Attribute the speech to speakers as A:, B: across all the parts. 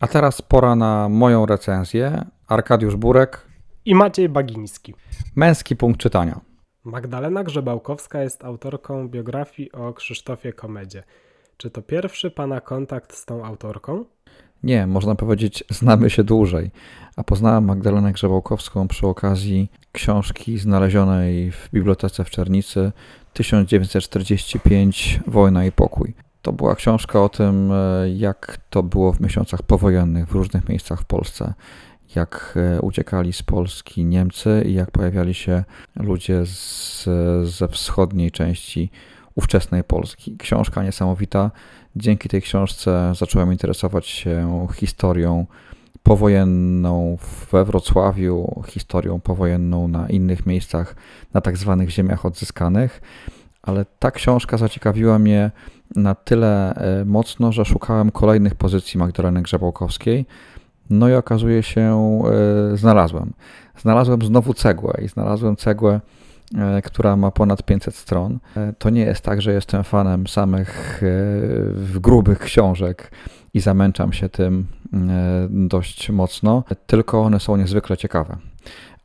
A: A teraz pora na moją recenzję. Arkadiusz Burek
B: i Maciej Bagiński.
A: Męski punkt czytania.
B: Magdalena Grzebałkowska jest autorką biografii o Krzysztofie Komedzie. Czy to pierwszy pana kontakt z tą autorką?
A: Nie, można powiedzieć, znamy się dłużej. A poznałem Magdalenę Grzebałkowską przy okazji książki znalezionej w bibliotece w Czernicy 1945 Wojna i pokój. To była książka o tym, e, jak to było w miesiącach powojennych w różnych miejscach w Polsce. Jak e, uciekali z Polski Niemcy i jak pojawiali się ludzie z, ze wschodniej części ówczesnej Polski. Książka niesamowita. Dzięki tej książce zacząłem interesować się historią powojenną we Wrocławiu, historią powojenną na innych miejscach, na tak zwanych ziemiach odzyskanych, ale ta książka zaciekawiła mnie na tyle e, mocno, że szukałem kolejnych pozycji Magdaleny Grzebałkowskiej. No i okazuje się, e, znalazłem. Znalazłem znowu cegłę i znalazłem cegłę, e, która ma ponad 500 stron. To nie jest tak, że jestem fanem samych grubych książek i zamęczam się tym dość mocno, tylko one są niezwykle ciekawe.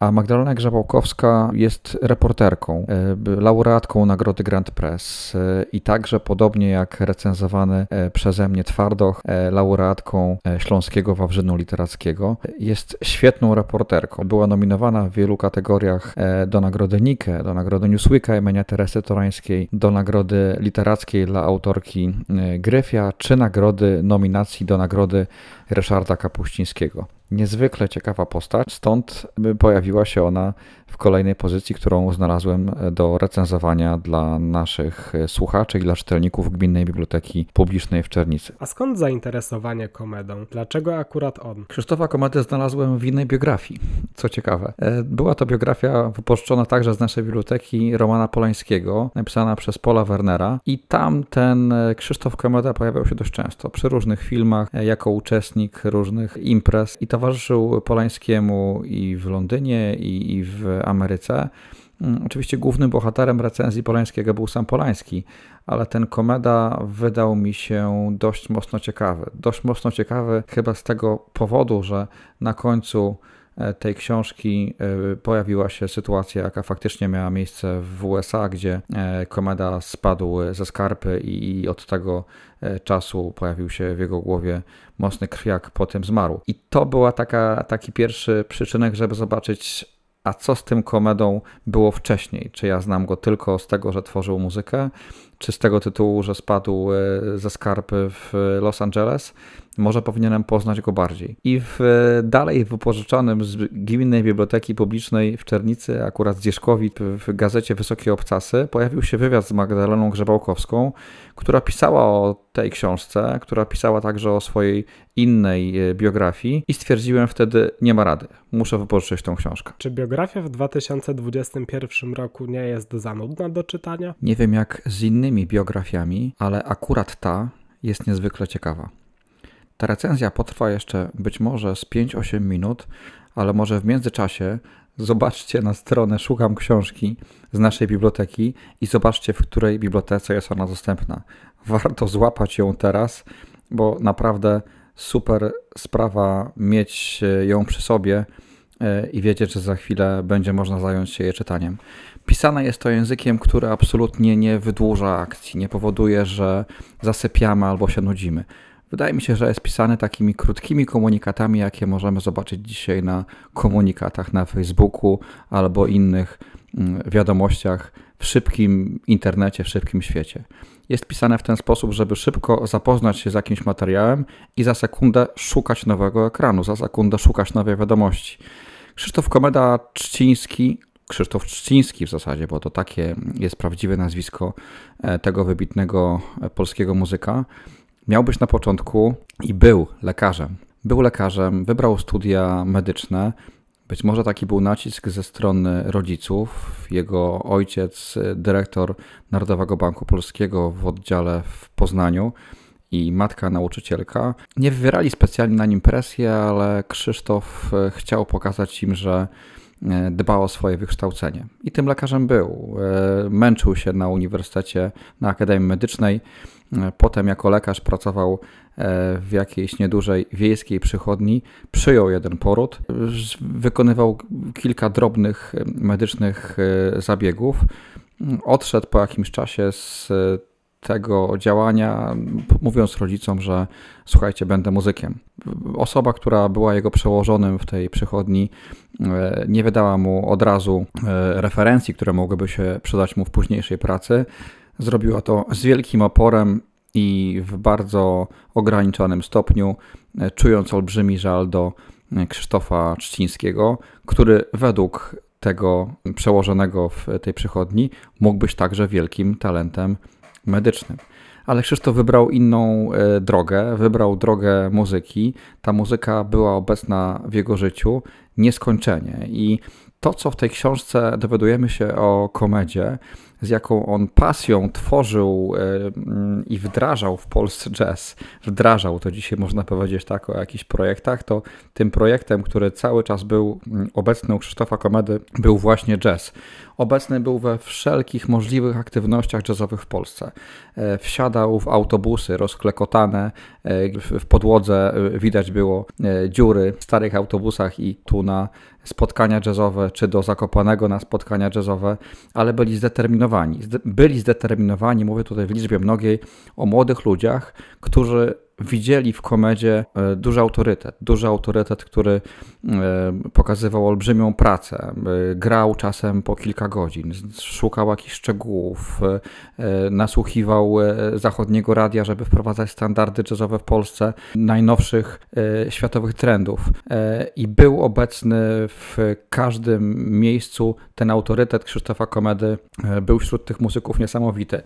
A: A Magdalena Grzebałkowska jest reporterką, e, laureatką nagrody Grand Press e, i także podobnie jak recenzowany e, przeze mnie Twardoch, laureatką Śląskiego Wawrzynu Literackiego. Jest świetną reporterką. Była nominowana w wielu kategoriach do nagrody Nike, do nagrody Newsweeka imienia Teresy Torańskiej, do nagrody literackiej dla autorki Gryfia, czy nagrody nominacji do nagrody Ryszarda Kapuścińskiego niezwykle ciekawa postać, stąd pojawiła się ona w kolejnej pozycji, którą znalazłem do recenzowania dla naszych słuchaczy i dla czytelników Gminnej Biblioteki Publicznej w Czernicy.
B: A skąd zainteresowanie komedą? Dlaczego akurat on?
A: Krzysztofa Komedę znalazłem w innej biografii, co ciekawe. E, była to biografia wypożyczona także z naszej biblioteki Romana Polańskiego, napisana przez Paula Wernera i tam ten e, Krzysztof Komeda pojawiał się dość często przy różnych filmach, e, jako uczestnik różnych imprez i towarzyszył Polańskiemu i w Londynie i, i w Ameryce. Mm, oczywiście głównym bohaterem recenzji Polańskiego był sam Polański, ale ten komeda wydał mi się dość mocno ciekawy. Dość mocno ciekawy chyba z tego powodu, że na końcu tej książki e, pojawiła się sytuacja, jaka faktycznie miała miejsce w USA, gdzie e, komeda spadł ze skarpy i od tego czasu pojawił się w jego głowie mocny krwiak, potem zmarł. I to była taka, taki pierwszy przyczynek, żeby zobaczyć a co z tym komedą było wcześniej? Czy ja znam go tylko z tego, że tworzył muzykę, czy z tego tytułu, że spadł e, ze skarpy w Los Angeles? Może powinienem poznać go bardziej. I w dalej wypożyczonym z Gminnej Biblioteki Publicznej w Czernicy, akurat z Dzieszkowi, w gazecie Wysokie Obcasy, pojawił się wywiad z Magdaleną Grzebałkowską, która pisała o tej książce, która pisała także o swojej innej e, biografii i stwierdziłem wtedy, nie ma rady, muszę wypożyczyć tą książkę.
B: Czy biografia w 2021 roku nie jest za nudna do czytania?
A: Nie wiem jak z innymi biografiami, ale akurat ta jest niezwykle ciekawa. Ta recenzja potrwa jeszcze być może z 5-8 minut, ale może w międzyczasie zobaczcie na stronę Szukam Książki z naszej biblioteki i zobaczcie, w której bibliotece jest ona dostępna. Warto złapać ją teraz, bo naprawdę super sprawa mieć ją przy sobie e, i wiedzieć, że za chwilę będzie można zająć się jej czytaniem. Pisane jest to językiem, który absolutnie nie wydłuża akcji, nie powoduje, że zasypiamy albo się nudzimy. Wydaje mi się, że jest pisany takimi krótkimi komunikatami, jakie możemy zobaczyć dzisiaj na komunikatach na Facebooku albo innych mm, wiadomościach w szybkim internecie, w szybkim świecie. Jest pisane w ten sposób, żeby szybko zapoznać się z jakimś materiałem i za sekundę szukać nowego ekranu, za sekundę szukać nowej wiadomości. Krzysztof Komeda Trzciński, Krzysztof Trzciński w zasadzie, bo to takie jest prawdziwe nazwisko e, tego wybitnego e, polskiego muzyka, Miał być na początku i był lekarzem. Był lekarzem, wybrał studia medyczne. Być może taki był nacisk ze strony rodziców. Jego ojciec, dyrektor Narodowego Banku Polskiego w oddziale w Poznaniu i matka nauczycielka. Nie wywierali specjalnie na nim presję, ale Krzysztof chciał pokazać im, że dbał o swoje wykształcenie. I tym lekarzem był. Męczył się na uniwersytecie, na Akademii Medycznej. Potem jako lekarz pracował w jakiejś niedużej wiejskiej przychodni, przyjął jeden poród, wykonywał kilka drobnych medycznych zabiegów. Odszedł po jakimś czasie z tego działania, mówiąc rodzicom, że słuchajcie, będę muzykiem. Osoba, która była jego przełożonym w tej przychodni, e, nie wydała mu od razu e, referencji, które mogłyby się przydać mu w późniejszej pracy. Zrobiła to z wielkim oporem i w bardzo ograniczonym stopniu, e, czując olbrzymi żal do Krzysztofa Trzcińskiego, który według tego przełożonego w tej przychodni mógł być także wielkim talentem medycznym. Ale Krzysztof wybrał inną e, drogę, wybrał drogę muzyki. Ta muzyka była obecna w jego życiu nieskończenie. I to, co w tej książce dowiadujemy się o komedzie, z jaką on pasją tworzył e, mm, i wdrażał w Polsce jazz, wdrażał, to dzisiaj można powiedzieć tak o jakichś projektach, to tym projektem, który cały czas był mm, obecny u Krzysztofa Komedy, był właśnie jazz. Obecny był we wszelkich możliwych aktywnościach jazzowych w Polsce. E, wsiadał w autobusy rozklekotane, e, w podłodze widać było dziury w starych autobusach i tu na spotkania jazzowe, czy do Zakopanego na spotkania jazzowe, ale byli zdeterminowani. Byli zdeterminowani, mówię tutaj w liczbie mnogiej, o młodych ludziach, którzy widzieli w komedzie e, duży autorytet, duży autorytet, który e, pokazywał olbrzymią pracę, e, grał czasem po kilka godzin, szukał jakichś szczegółów, nasłuchiwał zachodniego radia, żeby wprowadzać standardy jazzowe w Polsce, najnowszych światowych trendów i był obecny w każdym miejscu. Ten autorytet Krzysztofa Komedy był wśród tych muzyków niesamowity.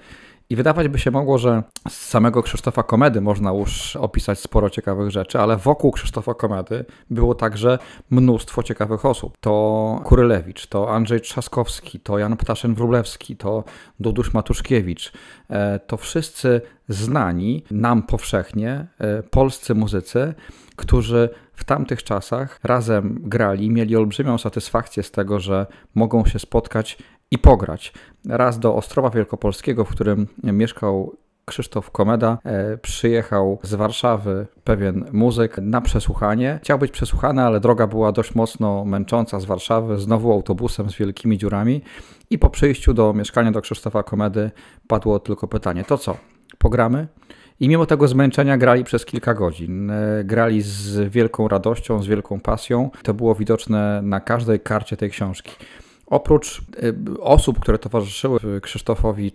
A: I wydawać by się mogło, że z samego Krzysztofa Komedy można już opisać sporo ciekawych rzeczy, ale wokół Krzysztofa Komedy było także mnóstwo ciekawych osób. To Kurylewicz, to Andrzej Trzaskowski, to Jan Ptaszyn-Wróblewski, to Dudusz Matuszkiewicz. E, to wszyscy znani nam powszechnie e, polscy muzycy, którzy w tamtych czasach razem grali, mieli olbrzymią satysfakcję z tego, że mogą się spotkać i pograć. Raz do Ostrowa Wielkopolskiego, w którym mieszkał Krzysztof Komeda e, przyjechał z Warszawy pewien muzyk na przesłuchanie. Chciał być przesłuchany, ale droga była dość mocno męcząca z Warszawy, znowu autobusem z wielkimi dziurami. I po przyjściu do mieszkania do Krzysztofa Komedy padło tylko pytanie: to co? Pogramy? I mimo tego zmęczenia grali przez kilka godzin. E, grali z wielką radością, z wielką pasją. To było widoczne na każdej karcie tej książki. Oprócz y, osób, które towarzyszyły Krzysztofowi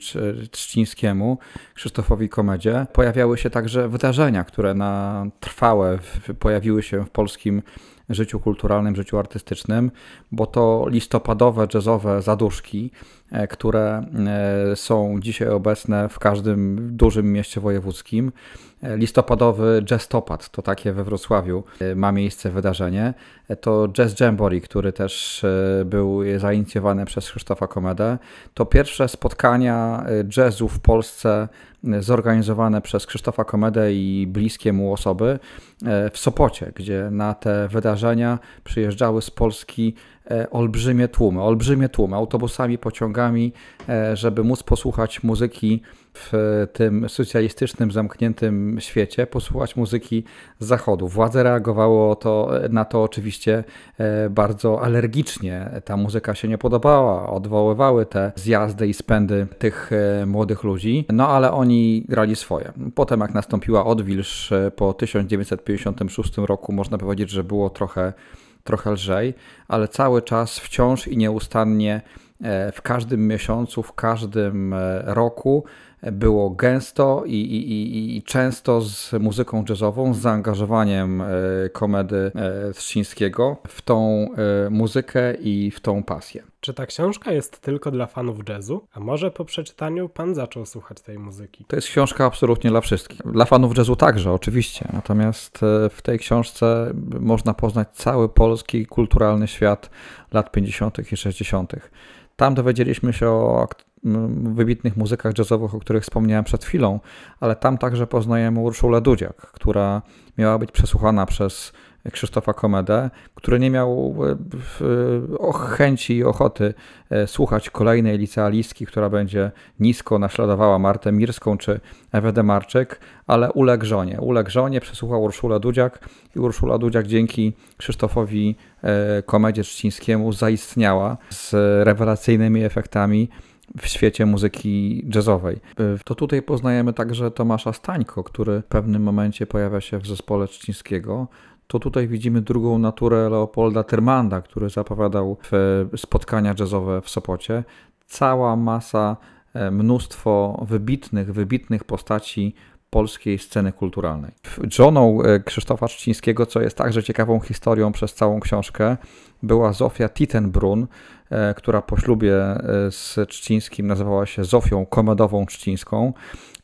A: Trzcińskiemu, Krzysztofowi Komedzie, pojawiały się także wydarzenia, które na trwałe pojawiły się w polskim życiu kulturalnym, życiu artystycznym, bo to listopadowe jazzowe zaduszki, e, które e, są dzisiaj obecne w każdym dużym mieście wojewódzkim. E, listopadowy Jazztopad, to takie we Wrocławiu ma miejsce wydarzenie. To Jazz Jamboree, który też był zainicjowany przez Krzysztofa Komedę. To pierwsze spotkania jazzu w Polsce zorganizowane przez Krzysztofa Komedę i bliskie mu osoby w Sopocie, gdzie na te wydarzenia przyjeżdżały z Polski E, olbrzymie tłumy, olbrzymie tłumy, autobusami, pociągami, e, żeby móc posłuchać muzyki w tym socjalistycznym, zamkniętym świecie, posłuchać muzyki zachodu. Władze reagowało to, na to oczywiście e, bardzo alergicznie. Ta muzyka się nie podobała, odwoływały te zjazdy i spędy tych młodych ludzi, no ale oni grali swoje. Potem jak nastąpiła odwilż po 1956 roku, można powiedzieć, że było trochę trochę lżej, ale cały czas wciąż i nieustannie e, w każdym miesiącu, w każdym e, roku było gęsto i, i, i, często z muzyką jazzową, z zaangażowaniem e, komedy Strzyńskiego w tą muzykę i w tą pasję.
B: Czy ta książka jest tylko dla fanów jazzu? A może po przeczytaniu pan zaczął słuchać tej muzyki?
A: To jest książka absolutnie dla wszystkich. Dla fanów jazzu także, oczywiście. Natomiast e, w tej książce można poznać cały polski kulturalny świat lat 50. i 60. Tam dowiedzieliśmy się o wybitnych muzykach jazzowych, o których wspomniałem przed chwilą, ale tam także poznajemy Urszulę Dudziak, która miała być przesłuchana przez Krzysztofa Komedę, który nie miał e, chęci i ochoty e, słuchać kolejnej licealistki, która będzie nisko naśladowała Martę Mirską czy Ewę Demarczyk, ale uległ żonie. Uległ żonie, przesłuchał Urszulę Dudziak i Urszula Dudziak dzięki Krzysztofowi e, Komedzie Trzcińskiemu zaistniała z rewelacyjnymi efektami w świecie muzyki jazzowej. To tutaj poznajemy także Tomasza Stańko, który w pewnym momencie pojawia się w zespole Trzcińskiego to tutaj widzimy drugą naturę Leopolda Tyrmanda, który zapowiadał spotkania jazzowe w Sopocie. Cała masa, e, mnóstwo wybitnych, wybitnych postaci polskiej sceny kulturalnej. Żoną Krzysztofa Trzcińskiego, co jest także ciekawą historią przez całą książkę, była Zofia Titenbrun, e, która po ślubie z Trzcińskim nazywała się Zofią Komedową Trzcińską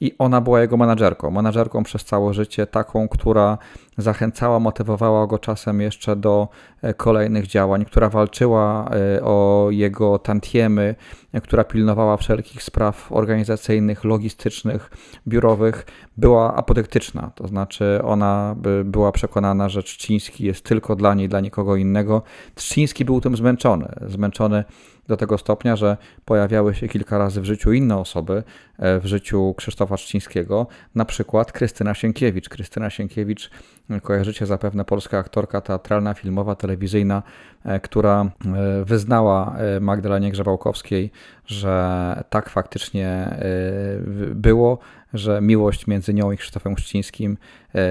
A: i ona była jego menadżerką. Menadżerką przez całe życie, taką, która zachęcała, motywowała go czasem jeszcze do e, kolejnych działań, która walczyła e, o jego tantiemy, e, która pilnowała wszelkich spraw organizacyjnych, logistycznych, biurowych, była apodyktyczna. To znaczy ona była przekonana, że Trzciński jest tylko dla niej, dla nikogo innego. Trzciński był tym zmęczony. Zmęczony do tego stopnia, że pojawiały się kilka razy w życiu inne osoby, w życiu Krzysztofa Trzcińskiego, na przykład Krystyna Sienkiewicz. Krystyna Sienkiewicz Kojarzycie zapewne polska aktorka teatralna, filmowa, telewizyjna, e, która e, wyznała e, Magdalenie Grzebałkowskiej, że tak faktycznie było, że miłość między nią i Krzysztofem Uścińskim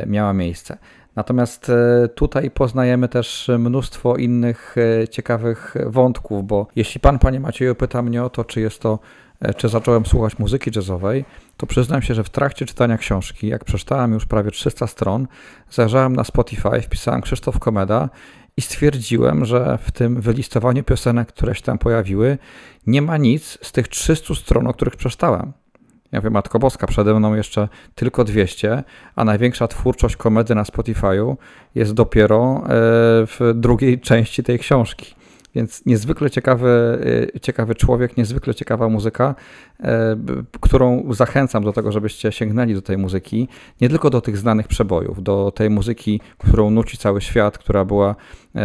A: miała miejsce. Natomiast tutaj poznajemy też mnóstwo innych ciekawych wątków, bo jeśli pan, panie Macieju, pyta mnie o to, czy jest to E, czy zacząłem słuchać muzyki jazzowej, to przyznam się, że w trakcie czytania książki, jak przeczytałem już prawie 300 stron, zajrzałem na Spotify, wpisałem Krzysztof Komeda i stwierdziłem, że w tym wylistowaniu piosenek, które się tam pojawiły, nie ma nic z tych 300 stron, o których przeczytałem. Ja wiem, Matko Boska, przede mną jeszcze tylko 200, a największa twórczość komedy na Spotify'u jest dopiero e, w drugiej części tej książki. Więc niezwykle ciekawy, y, ciekawy człowiek, niezwykle ciekawa muzyka, e, którą zachęcam do tego, żebyście sięgnęli do tej muzyki. Nie tylko do tych znanych przebojów, do tej muzyki, którą nuci cały świat, która była e,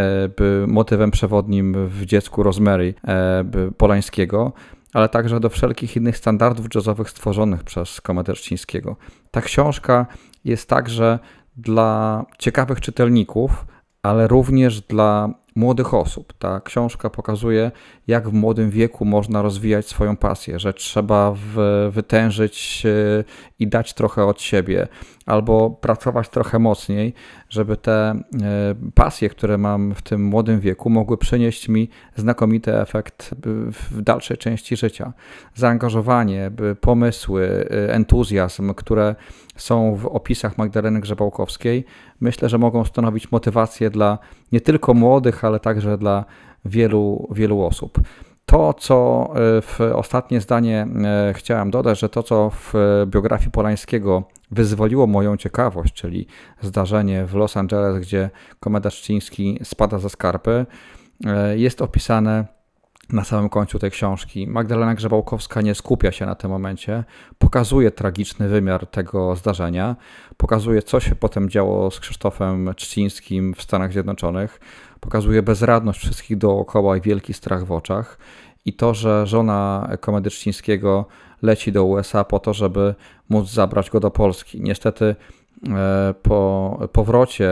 A: motywem przewodnim w dziecku Rosemary e, Polańskiego ale także do wszelkich innych standardów jazzowych stworzonych przez Komederczyńskiego. Ta książka jest także dla ciekawych czytelników, ale również dla młodych osób. Ta książka pokazuje, jak w młodym wieku można rozwijać swoją pasję, że trzeba w, wytężyć e, i dać trochę od siebie, albo pracować trochę mocniej, żeby te e, pasje, które mam w tym młodym wieku, mogły przynieść mi znakomity efekt w dalszej części życia. Zaangażowanie, pomysły, e, entuzjazm, które są w opisach Magdaleny Grzebałkowskiej, myślę, że mogą stanowić motywację dla nie tylko młodych, ale także dla wielu, wielu osób. To, co e, w ostatnie zdanie e, chciałem dodać, że to, co w biografii Polańskiego wyzwoliło moją ciekawość, czyli zdarzenie w Los Angeles, gdzie komeda Szczyński spada ze skarpy, e, jest opisane na samym końcu tej książki. Magdalena Grzebałkowska nie skupia się na tym momencie, pokazuje tragiczny wymiar tego zdarzenia, pokazuje, co się potem działo z Krzysztofem Czcińskim w Stanach Zjednoczonych, pokazuje bezradność wszystkich dookoła i wielki strach w oczach. I to, że żona komedy Czcińskiego leci do USA po to, żeby móc zabrać go do Polski. Niestety e, po powrocie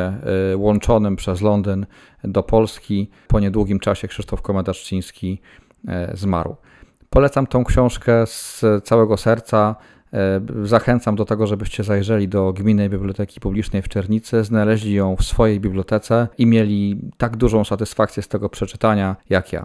A: e, łączonym przez Londyn do Polski po niedługim czasie Krzysztof Komeda-Szczyński e, zmarł. Polecam tą książkę z całego serca. Zachęcam do tego, żebyście zajrzeli do Gminnej Biblioteki Publicznej w Czernicy, znaleźli ją w swojej bibliotece i mieli tak dużą satysfakcję z tego przeczytania jak ja.